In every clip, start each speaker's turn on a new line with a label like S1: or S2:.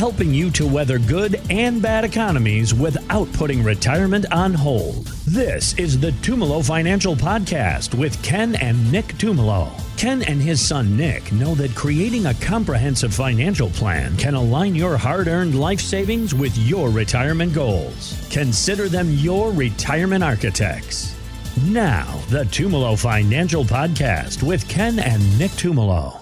S1: helping you to weather good and bad economies without putting retirement on hold. This is the Tumolo Financial Podcast with Ken and Nick Tumolo. Ken and his son Nick know that creating a comprehensive financial plan can align your hard earned life savings with your retirement goals. Consider them your retirement architects. Now, the Tumolo Financial Podcast with Ken and Nick Tumolo.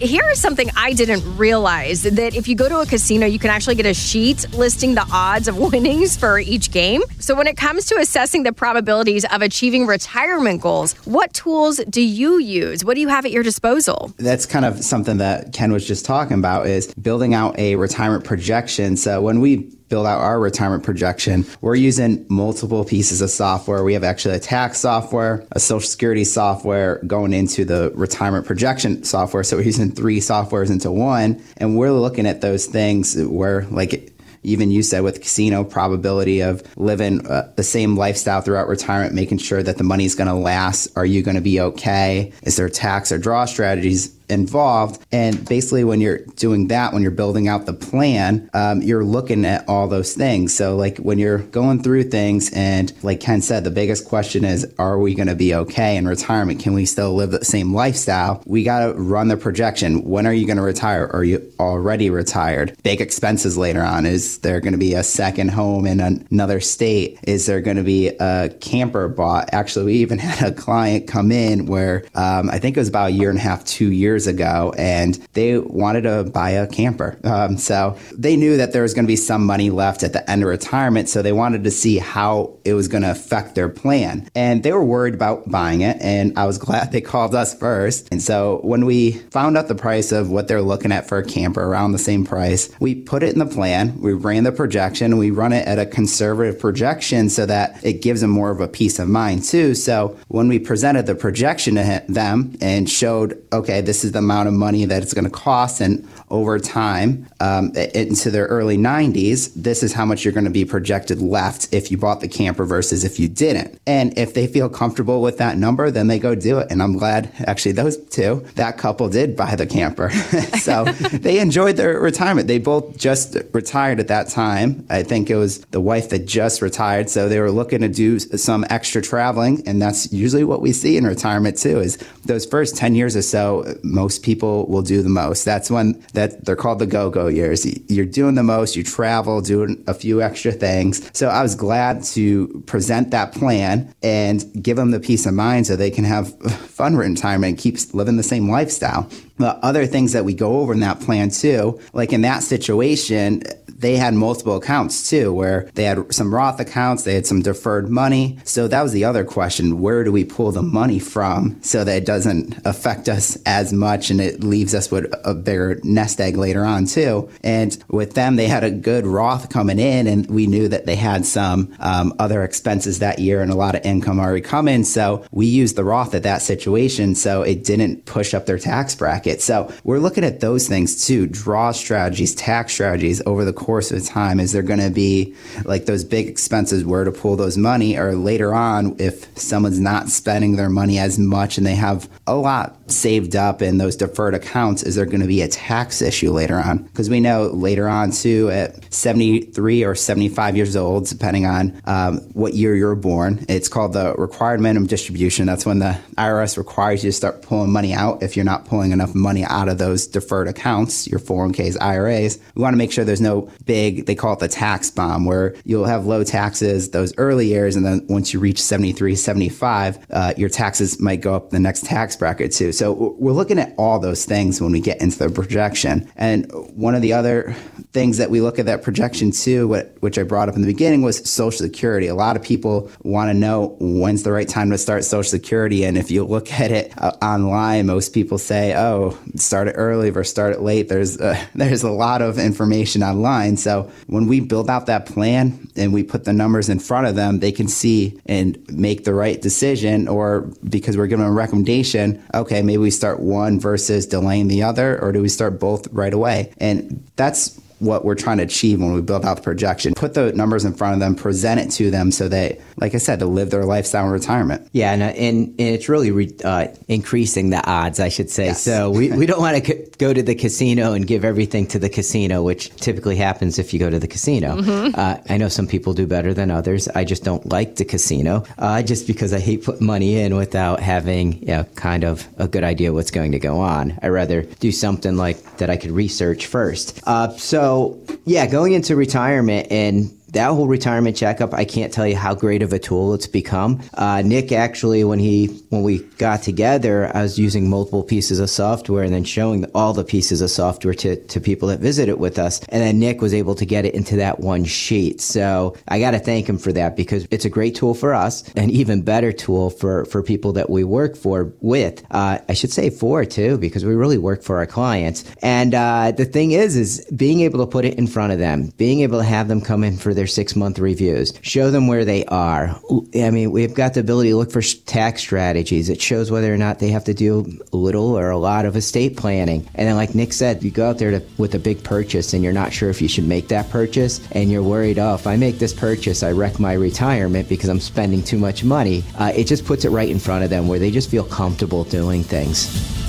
S2: Here is something I didn't realize that if you go to a casino, you can actually get a sheet listing the odds of winnings for each game. So, when it comes to assessing the probabilities of achieving retirement goals, what tools do you use? What do you have at your disposal?
S3: That's kind of something that Ken was just talking about is building out a retirement projection. So, when we build out our retirement projection, we're using multiple pieces of software. We have actually a tax software, a social security software going into the retirement projection software. So we're using three softwares into one. And we're looking at those things where like even you said with casino probability of living uh, the same lifestyle throughout retirement, making sure that the money's going to last. Are you going to be okay? Is there tax or draw strategies involved. And basically, when you're doing that, when you're building out the plan, um, you're looking at all those things. So, like when you're going through things, and like Ken said, the biggest question is, are we going to be okay in retirement? Can we still live the same lifestyle? We got to run the projection. When are you going to retire? Are you already retired? Big expenses later on. Is there going to be a second home in another state? Is there going to be a camper bought? Actually, we even had a client come in where um, I think it was about a year and a half, two years years ago, and they wanted to buy a camper. Um, so they knew that there was going to be some money left at the end of retirement, so they wanted to see how it was going to affect their plan. And they were worried about buying it, and I was glad they called us first. And so when we found out the price of what they're looking at for a camper, around the same price, we put it in the plan, we ran the projection, we run it at a conservative projection so that it gives them more of a peace of mind too. So when we presented the projection to them and showed, okay, this is is the amount of money that it's going to cost. And over time, um, into their early 90s, this is how much you're going to be projected left if you bought the camper versus if you didn't. And if they feel comfortable with that number, then they go do it. And I'm glad, actually, those two, that couple did buy the camper. so they enjoyed their retirement. They both just retired at that time. I think it was the wife that just retired. So they were looking to do some extra traveling. And that's usually what we see in retirement, too, is those first 10 years or so, most people will do the most. That's when that they're called the go-go years. You're doing the most, you travel, doing a few extra things. So I was glad to present that plan and give them the peace of mind so they can have fun retirement and keep living the same lifestyle. The other things that we go over in that plan too, like in that situation, they had multiple accounts too, where they had some Roth accounts, they had some deferred money. So that was the other question. Where do we pull the money from so that it doesn't affect us as much and it leaves us with a bigger nest egg later on too? And with them, they had a good Roth coming in and we knew that they had some um, other expenses that year and a lot of income already coming. So we used the Roth at that situation so it didn't push up their tax bracket. So we're looking at those things too, draw strategies, tax strategies over the course of time? Is there going to be like those big expenses where to pull those money, or later on, if someone's not spending their money as much and they have a lot saved up in those deferred accounts, is there going to be a tax issue later on? Because we know later on, too, at 73 or 75 years old, depending on um, what year you're born, it's called the required minimum distribution. That's when the IRS requires you to start pulling money out if you're not pulling enough money out of those deferred accounts, your 401ks, IRAs. We want to make sure there's no big, they call it the tax bomb, where you'll have low taxes those early years. And then once you reach 73, 75, uh, your taxes might go up the next tax bracket too. So we're looking at all those things when we get into the projection. And one of the other things that we look at that projection too, what, which I brought up in the beginning, was Social Security. A lot of people want to know when's the right time to start Social Security. And if you look at it uh, online, most people say, oh, start it early versus start it late. There's, uh, there's a lot of information online mind. So when we build out that plan and we put the numbers in front of them, they can see and make the right decision. Or because we're giving them a recommendation, okay, maybe we start one versus delaying the other, or do we start both right away? And that's what we're trying to achieve when we build out the projection. Put the numbers in front of them, present it to them so that, like I said, to live their lifestyle in retirement.
S4: Yeah, and, and, and it's really re, uh, increasing the odds, I should say. Yes. So we, we don't want to c- go to the casino and give everything to the casino, which typically happens if you go to the casino. Mm-hmm. Uh, I know some people do better than others. I just don't like the casino uh, just because I hate putting money in without having you know, kind of a good idea what's going to go on. I rather do something like that I could research first. Uh, so yeah, going into retirement and that whole retirement checkup, I can't tell you how great of a tool it's become. Uh, Nick actually, when he when we got together, I was using multiple pieces of software and then showing all the pieces of software to, to people that visited with us. And then Nick was able to get it into that one sheet. So I got to thank him for that because it's a great tool for us, an even better tool for for people that we work for with. Uh, I should say for too because we really work for our clients. And uh, the thing is, is being able to put it in front of them, being able to have them come in for their six month reviews, show them where they are. I mean, we've got the ability to look for tax strategies. It shows whether or not they have to do little or a lot of estate planning. And then, like Nick said, you go out there to, with a big purchase and you're not sure if you should make that purchase, and you're worried, oh, if I make this purchase, I wreck my retirement because I'm spending too much money. Uh, it just puts it right in front of them where they just feel comfortable doing things.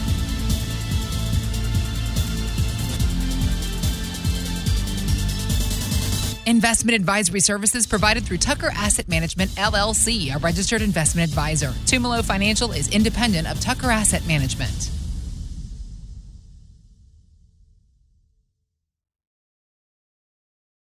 S5: Investment advisory services provided through Tucker Asset Management LLC, a registered investment advisor. Tumolo Financial is independent of Tucker Asset Management.